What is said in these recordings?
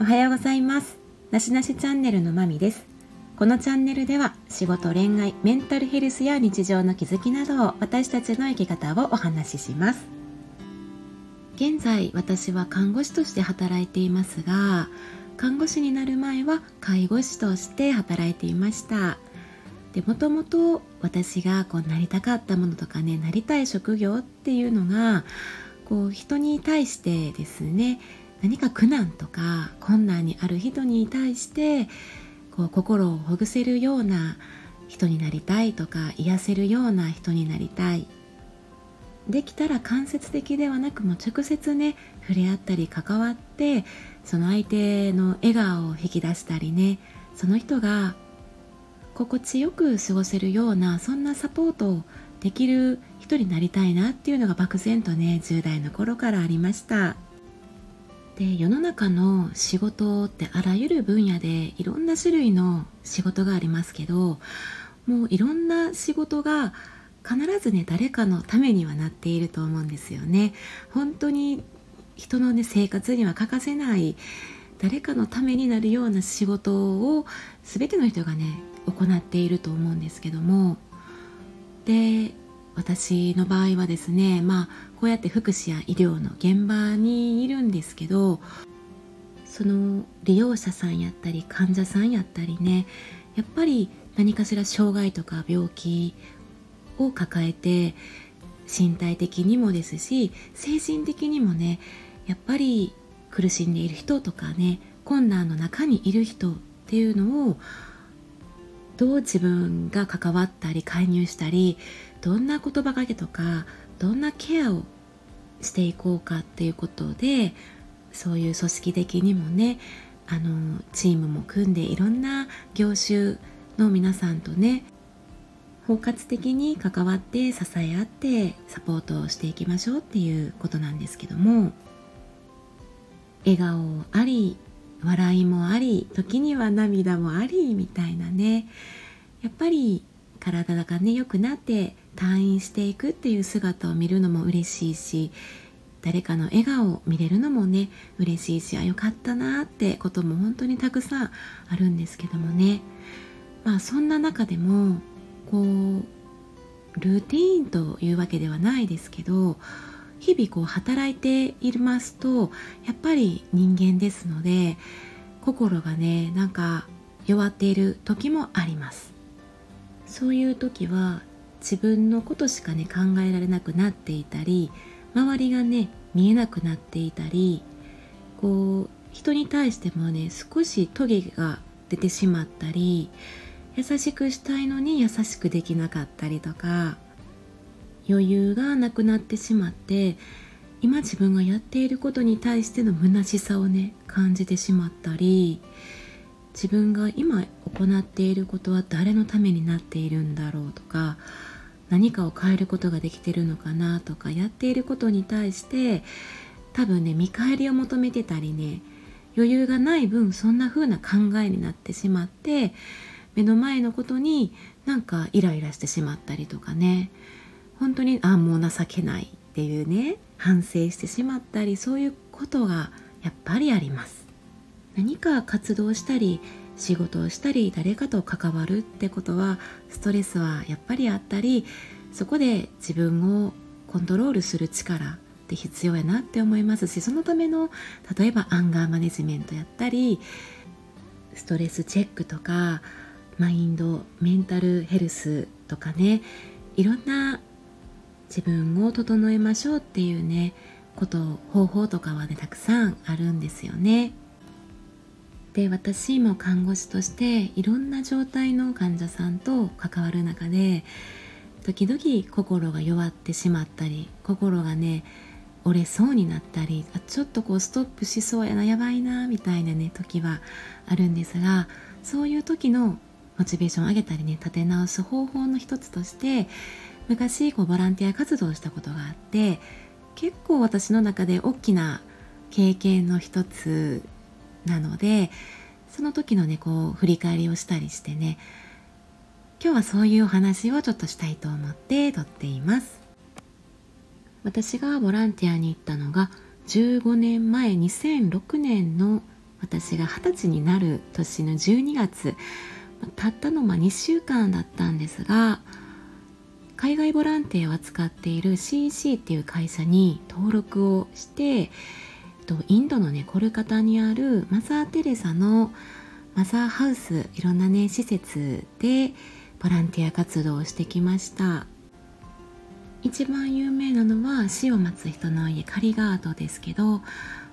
おはようございます。なしなしチャンネルのまみです。このチャンネルでは仕事恋愛メンタルヘルスや日常の気づきなどを私たちの生き方をお話しします。現在私は看護師として働いていますが看護師になる前は介護士として働いていました。でもともと私がこうなりたかったものとかねなりたい職業っていうのがこう人に対してですね何か苦難とか困難にある人に対してこう心をほぐせるような人になりたいとか癒せるような人になりたい。できたら間接的ではなくも直接ね触れ合ったり関わってその相手の笑顔を引き出したりねその人が心地よく過ごせるようなそんなサポートをできる人になりたいなっていうのが漠然とね10代の頃からありました。で世の中の仕事ってあらゆる分野でいろんな種類の仕事がありますけどもういろんな仕事が必ずね誰かのためにはなっていると思うんですよね。本当に人のね生活には欠かせない誰かのためになるような仕事を全ての人がね行っていると思うんですけども。で私の場合はですねまあこうやって福祉や医療の現場にいるんですけどその利用者さんやったり患者さんやったりねやっぱり何かしら障害とか病気を抱えて身体的にもですし精神的にもねやっぱり苦しんでいる人とかね困難の中にいる人っていうのをどう自分が関わったり介入したりどんな言葉かけとかどんなケアをしていこうかっていうことでそういう組織的にもねあのチームも組んでいろんな業種の皆さんとね包括的に関わって支え合ってサポートをしていきましょうっていうことなんですけども笑顔あり笑いもあり時には涙もありみたいなねやっぱり体がね良くなって退院していくっていう姿を見るのも嬉しいし誰かの笑顔を見れるのもね嬉しいしあよかったなってことも本当にたくさんあるんですけどもね。まあそんな中でもこうルーティーンというわけではないですけど日々こう働いていますとやっぱり人間ですので心がねなんか弱っている時もあります。そういう時は自分のことしかね考えられなくなっていたり周りがね見えなくなっていたりこう人に対してもね少しトゲが出てしまったり優しくしたいのに優しくできなかったりとか余裕がなくなってしまって今自分がやっていることに対しての虚しさをね感じてしまったり自分が今行っていることは誰のためになっているんだろうとか何かを変えることができてるのかなとかやっていることに対して多分ね見返りを求めてたりね余裕がない分そんな風な考えになってしまって目の前のことになんかイライラしてしまったりとかね。本当にああもう情けないっていうね反省してしまったりそういうことがやっぱりあります。何か活動したり仕事をしたり誰かと関わるってことはストレスはやっぱりあったりそこで自分をコントロールする力って必要やなって思いますしそのための例えばアンガーマネジメントやったりストレスチェックとかマインドメンタルヘルスとかねいろんな自分を整えましょうっていうねこと方法とかはねたくさんあるんですよね。で私も看護師としていろんな状態の患者さんと関わる中で時々心が弱ってしまったり心がね折れそうになったりあちょっとこうストップしそうやなやばいなみたいなね時はあるんですがそういう時のモチベーションを上げたりね立て直す方法の一つとして昔こうボランティア活動をしたことがあって結構私の中で大きな経験の一つなのでその時のねこう振り返りをしたりしてね今日はそういうお話をちょっとしたいと思って撮っています。私がボランティアに行ったのが15年前2006年の私が二十歳になる年の12月。たったのま2週間だったんですが海外ボランティアを扱っている CC っていう会社に登録をしてとインドのねコルカタにあるマザー・テレサのマザーハウスいろんなね施設でボランティア活動をしてきました。一番有名なのは死を待つ人の家カリガードですけど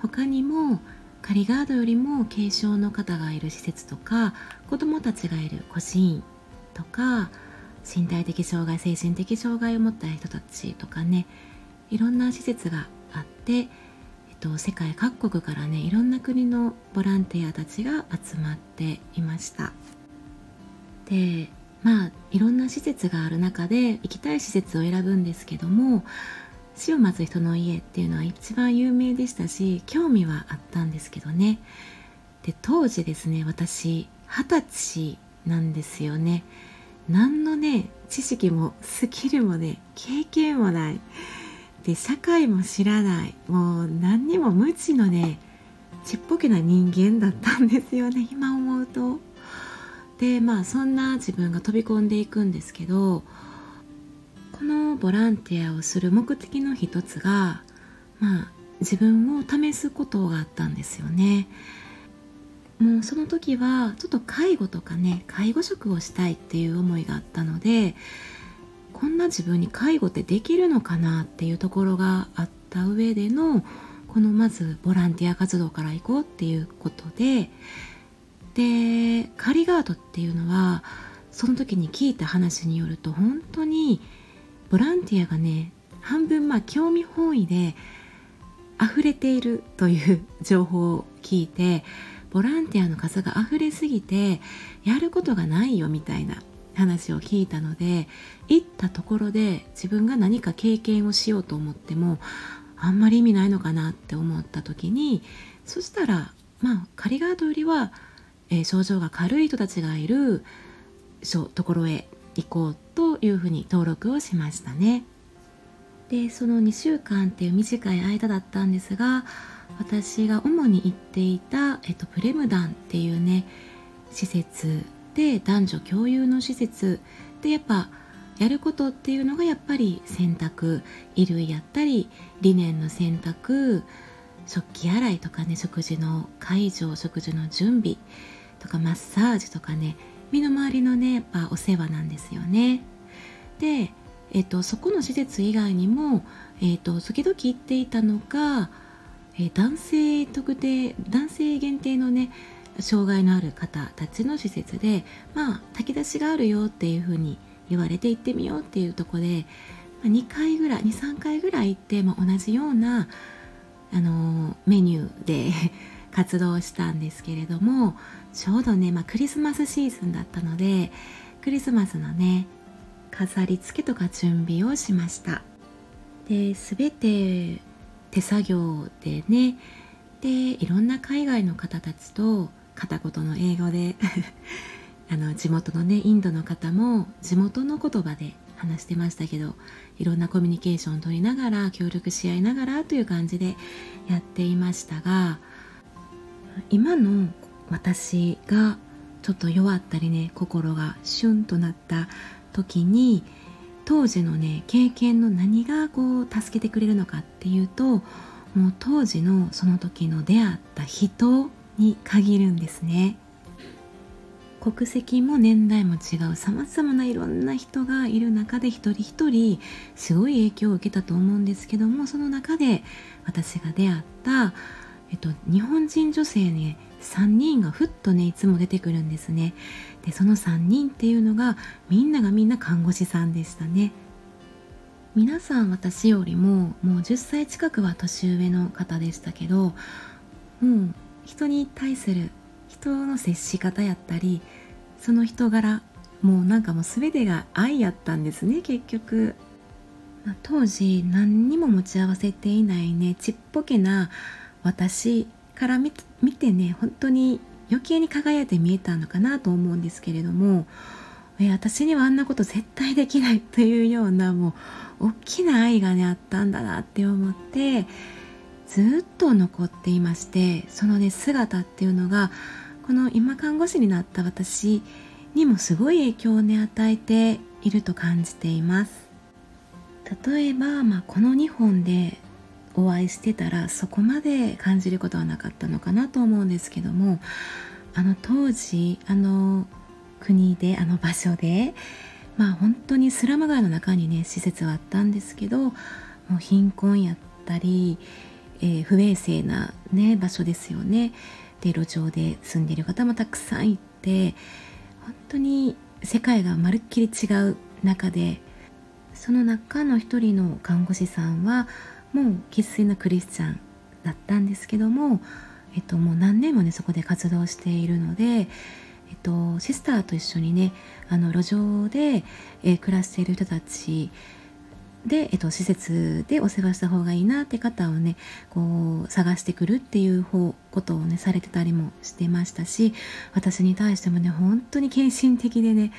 他にもカリガードよりも軽症の方がいる施設とか子どもたちがいる孤児院とか身体的障害精神的障害を持った人たちとかねいろんな施設があって、と、世界各国からねいろんな国のボランティアたちが集まっていました。でまあいろんな施設がある中で行きたい施設を選ぶんですけども死を待つ人の家っていうのは一番有名でしたし興味はあったんですけどね。で当時ですね私二十歳なんですよね。何のね知識もスキルもね経験もない。で社会も知らない。もう何にも無知のねちっぽけな人間だったんですよね。今思うと。でまあそんな自分が飛び込んでいくんですけどこのボランティアをする目的の一つがまあ自分を試すことがあったんですよね。もうその時はちょっと介護とかね介護職をしたいっていう思いがあったのでこんな自分に介護ってできるのかなっていうところがあった上でのこのまずボランティア活動から行こうっていうことででカリガードっていうのはその時に聞いた話によると本当にボランティアがね半分まあ興味本位で溢れているという 情報を聞いてボランティアの数が溢れすぎてやることがないよみたいな話を聞いたので行ったところで自分が何か経験をしようと思ってもあんまり意味ないのかなって思った時にそしたらまあカリガードよりは、えー、症状が軽い人たちがいるところへ行こうというふうに登録をしましたね。でその2週間っていう短い間だったんですが私が主に行っていた、えっと、プレムダンっていうね施設で男女共有の施設。でやっぱやることっていうのがやっぱり洗濯衣類やったりリネンの洗濯食器洗いとかね食事の介助食事の準備。とかマッサージとかね身の回りのねやっぱお世話なんですよね。で、えっと、そこの施設以外にも、えっと、時々行っていたのが、え男性特定男性限定のね障害のある方たちの施設でまあ炊き出しがあるよっていうふうに言われて行ってみようっていうとこで、まあ、2回ぐらい23回ぐらい行って、まあ、同じような、あの、メニューで 活動したんですけれどもちょうどね、まあ、クリスマスシーズンだったのでクリスマスのね飾り付けとか準備をしました。で全て手作業でねでいろんな海外の方たちと片言の英語で。あの地元のねインドの方も地元の言葉で話してましたけどいろんなコミュニケーションを取りながら協力し合いながらという感じでやっていましたが今の私がちょっと弱ったりね心がシュンとなった時に当時のね経験の何がこう助けてくれるのかっていうともう当時のその時の出会った人に限るんですね。国籍も年代も違うさまざまないろんな人がいる中で一人一人すごい影響を受けたと思うんですけどもその中で私が出会ったえっと、日本人女性ね3人がふっとねいつも出てくるんですね。でその3人っていうのがみんながみんな看護師さんでしたね。皆さん私よりももう10歳近くは年上の方でしたけどもう人に対する人の接し方やったりその人柄もうなんかもう全てが愛やったんですね結局、まあ、当時何にも持ち合わせていないねちっぽけな私から見てね本当に余計に輝いて見えたのかなと思うんですけれどもえ私にはあんなこと絶対できないというようなもう大きな愛がねあったんだなって思ってずっと残っていましてそのね姿っていうのがこの今看護師になった私にもすごい影響をね与えていると感じています。例えば、まあ、この2本でお会いしてたらそこまで感じることはなかったのかなと思うんですけどもあの当時あの国であの場所でまあ本当にスラム街の中にね施設はあったんですけどもう貧困やったり、えー、不衛生な、ね、場所ですよね。で路上で住んでいる方もたくさんいて本当に世界がまるっきり違う中でその中の一人の看護師さんはもう生粋のクリスチャンだったんですけども、えっと、もう何年もねそこで活動しているので、えっと、シスターと一緒にねあの路上で、えー、暮らしている人たちで、えっと、施設でお世話した方がいいなって方をねこう探してくるっていう方ことをねされてたりもしてましたし私に対してもね本当に献身的でね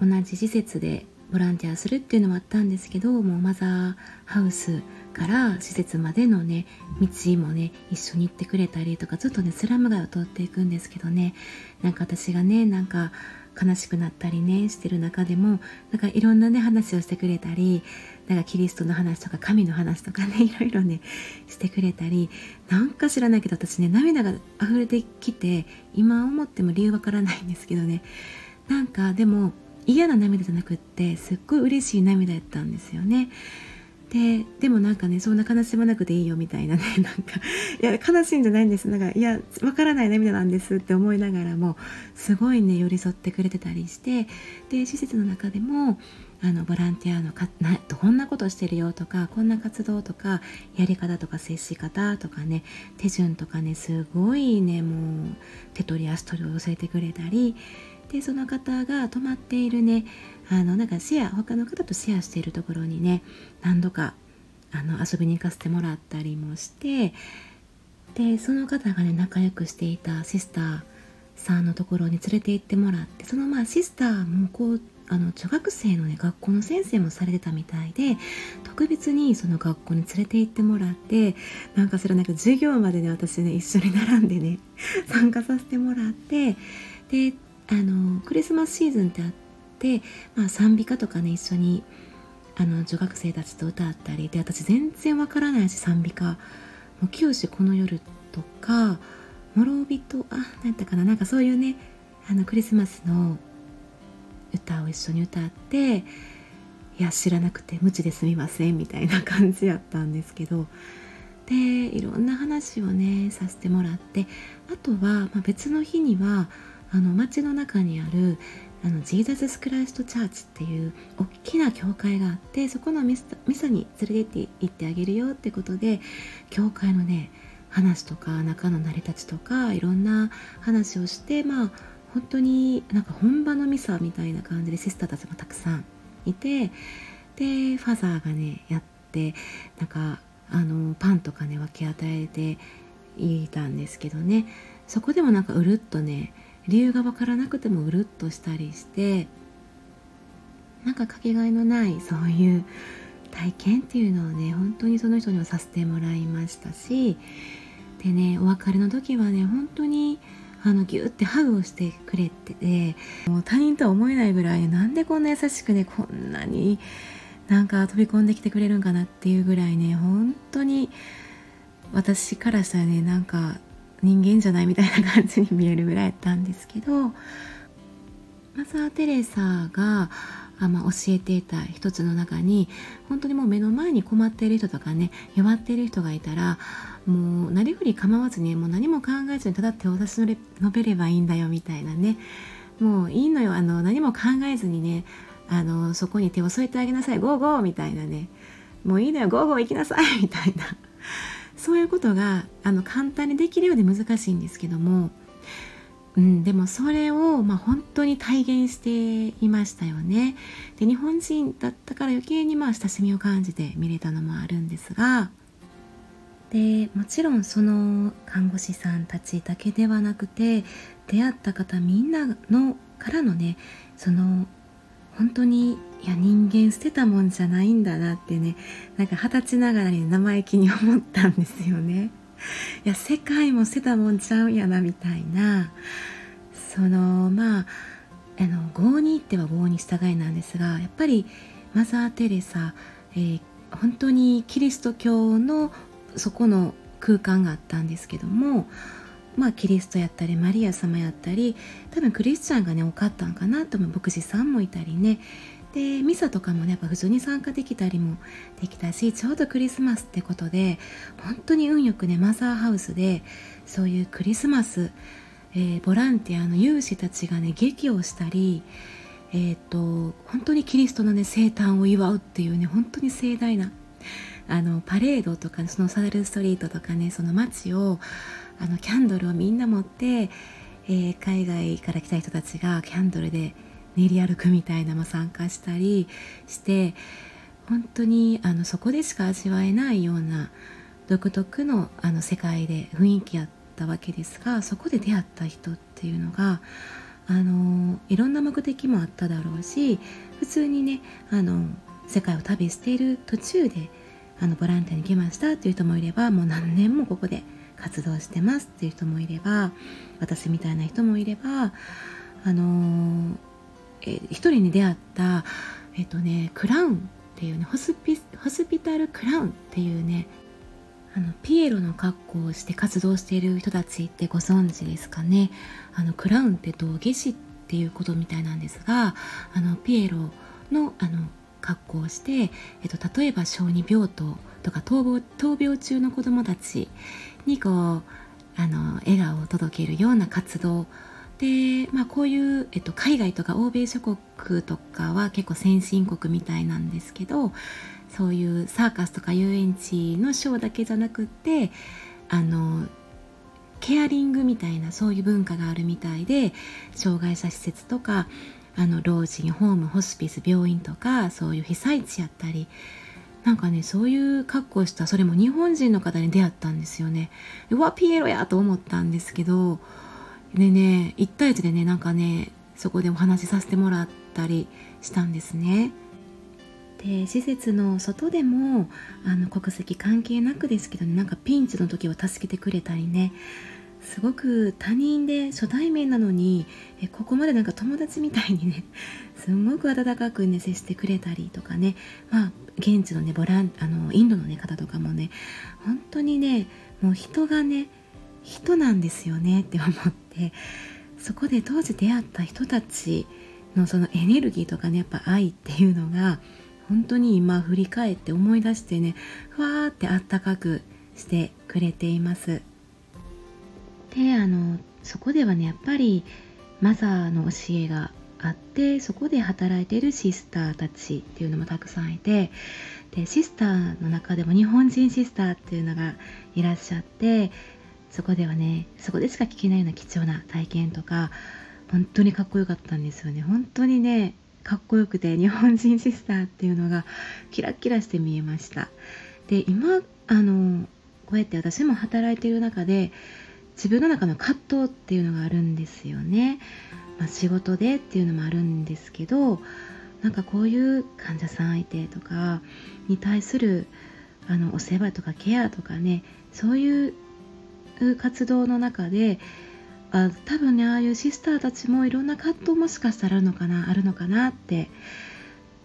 同じ施設でボランティアするっていうのもあったんですけどもうマザーハウスから施設までのね道もね一緒に行ってくれたりとかずっとねスラム街を通っていくんですけどねなんか私がねなんか悲しくなったりねしてる中でもなんかいろんなね話をしてくれたりなんかキリストの話とか神の話とかね いろいろねしてくれたりなんか知らないけど私ね涙が溢れてきて今思っても理由わからないんですけどねなんかでも嫌な涙じゃなくってすっごい嬉しい涙やったんですよね。ででもなんかねそんな悲しまなくていいよみたいなね なんかいや悲しいんじゃないんです。なんかいやわからない涙なんです。って思いながらもすごいね寄り添ってくれてたりしてで施設の中でもあのボランティアのかなこんなことしてるよとかこんな活動とかやり方とか接し方とかね手順とかねすごいねもう手取り足取りを教えてくれたりでその方が泊まっているねあのなんかシェア他の方とシェアしているところにね何度かあの遊びに行かせてもらったりもしてでその方がね仲良くしていたシスターさんのところに連れて行ってもらってそのまあシスターもこうあの女学生のね学校の先生もされてたみたいで特別にその学校に連れて行ってもらってなんかそれなんか授業までね私ね一緒に並んでね参加させてもらってであのクリスマスシーズンってあって、まあ、賛美歌とかね一緒にあの女学生たちと歌ったりで私全然わからないし賛美歌「もう清この夜」とか「諸人」あ何やったかななんかそういうねあのクリスマスの歌を一緒に歌っていや知らなくて無知ですみませんみたいな感じやったんですけどでいろんな話をねさせてもらってあとは、まあ、別の日にはあの街の中にあるあのジーザス・スクライスト・チャーチっていう大きな教会があってそこのミサに連れて行ってあげるよってことで教会のね話とか中の成り立ちとかいろんな話をしてまあ本当になんか本場のミサみたいな感じでシスターたちもたくさんいてでファザーがねやってなんかあのパンとかね分け与えていたんですけどね。そこでもなんかうるっとね理由が分からなくてもうるっとしたりしてなんかかけがえのないそういう体験っていうのをね本当にその人にはさせてもらいましたしでねお別れの時はね本当にあのギュッてハグをしてくれててもう他人とは思えないぐらいなんでこんな優しくねこんなになんか飛び込んできてくれるんかなっていうぐらいね本当に私からしたらねなんか人間じゃないみたいな感じに見えるぐらいやったんですけどマザー・テレサがあ、ま、教えていた一つの中に本当にもう目の前に困っている人とかね弱っている人がいたらもうなりふり構わずにもう何も考えずにただ手を差し伸べればいいんだよみたいなね。もういいのよ。あの何も考えずにねあのそこに手を添えてあげなさい。ゴーゴーみたいなね。もういいのよ。ゴーゴー行きなさい。みたいな。そういうことがあの簡単にできるようで難しいんですけども、うん、でもそれを、まあ、本当に体現していましたよね。で日本人だったから余計にまあ親しみを感じて見れたのもあるんですがでもちろんその看護師さんたちだけではなくて出会った方みんなのからのねその本当にいや人間捨てたもんじゃないんだなってねなんか二十歳ながらに生意気に思ったんですよね。いや世界も捨てたもんちゃうんやなみたいな。そのまああの業に行っては業に従いなんですがやっぱりマザー・テレサ、えー、本当にキリスト教のそこの空間があったんですけどもまあキリストやったりマリア様やったり多分クリスチャンがね多かったんかなと思う。牧師さんもいたりね。でミサとかもねやっぱ普通に参加できたりもできたしちょうどクリスマスってことで本当に運よくねマザーハウスでそういうクリスマス、えー、ボランティアの有志たちがね劇をしたりえーと、本当にキリストのね生誕を祝うっていうね本当に盛大なあのパレードとかそのサダルストリートとかねその街をあのキャンドルをみんな持って、えー、海外から来た人たちがキャンドルで練り歩くみたいなのも参加したりして本当にあのそこでしか味わえないような独特のあの世界で雰囲気やったわけですがそこで出会った人っていうのがあのいろんな目的もあっただろうし普通にねあの世界を旅している途中であのボランティアに来ましたっていう人もいればもう何年もここで活動してますっていう人もいれば私みたいな人もいればあのえー、一人に出会ったえ、ー、とねクラウンっていうねホスピホスピタルクラウンっていうねあのピエロの格好をして活動している人たちってご存知ですかね。あのクラウンって道化師っていうことみたいなんですがあのピエロのあの格好をして、えっと、例えば小児病棟とか闘闘病中の子どもたちにこうあの笑顔を届けるような活動で、まあ、こういう、えっと、海外とか欧米諸国とかは結構先進国みたいなんですけどそういうサーカスとか遊園地のショーだけじゃなくってあのケアリングみたいなそういう文化があるみたいで障害者施設とかあの老人ホームホスピス病院とかそういう被災地やったりなんかねそういう格好したそれも日本人の方に出会ったんですよね。うわピエロやと思ったんですけどでね1対1でねなんかねそこでお話しさせてもらったりしたんですね。で施設の外でもあの国籍関係なくですけどねなんかピンチの時は助けてくれたりね。すごく他人で初対面なのにえここまでなんか友達みたいにねすごく温かくね接してくれたりとかね。まあ現地のねボランあのインドの、ね、方とかもね本当にねもう人がね人なんですよねって思ってそこで当時出会った人たちのそのエネルギーとかねやっぱ愛っていうのが本当に今振り返って思い出してねふわーってあったかくしてくれています。であのそこではねやっぱりマザーの教えがあってそこで働いているシスターたちっていうのもたくさんいてでシスターの中でも日本人シスターっていうのがいらっしゃってそこではねそこでしか聞けないような貴重な体験とか本当にかっこよかったんですよね。本当にねかっこよくて日本人シスターっていうのがキラキラして見えました。で今あのこうやって私も働いている中で自分の中の葛藤っていうのがあるんですよね、まあ、仕事でっていうのもあるんですけどなんかこういう患者さん相手とかに対するあのお世話とかケアとかねそういう活動の中であ多分ねああいうシスターたちもいろんな葛藤もしかしたらあるのかなあるのかなって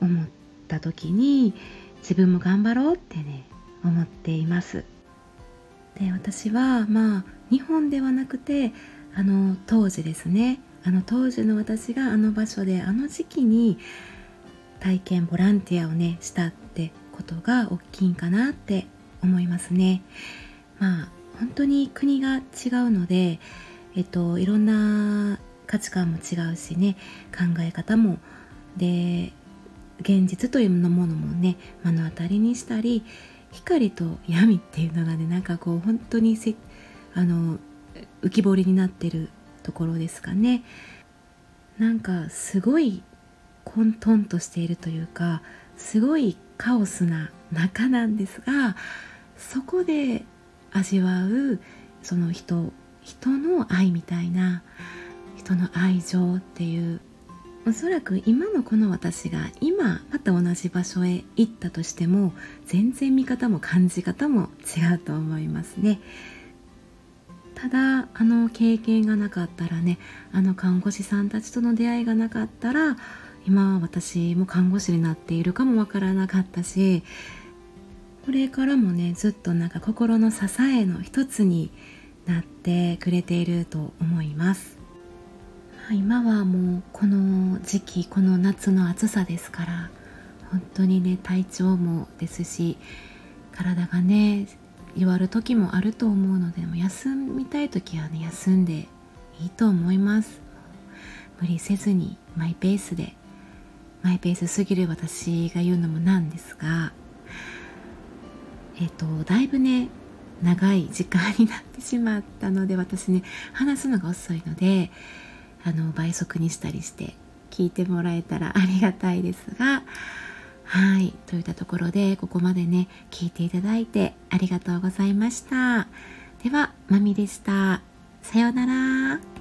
思った時に自分も頑張ろうってね思っています。で私はまあ日本ではなくてあの当時ですね。あの当時の私があの場所であの時期に体験ボランティアをねしたってことが大きいんかなって思いますね。まあ本当に国が違うので、えっと、いろんな価値観も違うしね考え方も。で現実というものもね目の当たりにしたり光と闇っていうのがねなんかこう本当にせあの浮き彫りになってるところですかね。なんかすごい混沌としているというかすごいカオスな中なんですがそこで味わうその人人の愛みたいな人の愛情っていうおそらく今のこの私が今また同じ場所へ行ったとしても全然見方も感じ方も違うと思いますね。ただあの経験がなかったらねあの看護師さんたちとの出会いがなかったら今は私も看護師になっているかもわからなかったしこれからもねずっとなんか心の支えの一つになってくれていると思います。今はもうこの時期この夏の暑さですから本当にね体調もですし体がね弱る時もあると思うのでも休みたい時はね休んでいいと思います。無理せずにマイペースでマイペースすぎる私が言うのもなんですがえっ、とだいぶね長い時間になってしまったので私ね話すのが遅いのであの倍速にしたりして聞いてもらえたら ありがたいですがはいといったところでここまでね聞いていただいてありがとうございました。ではまみでした。さようなら。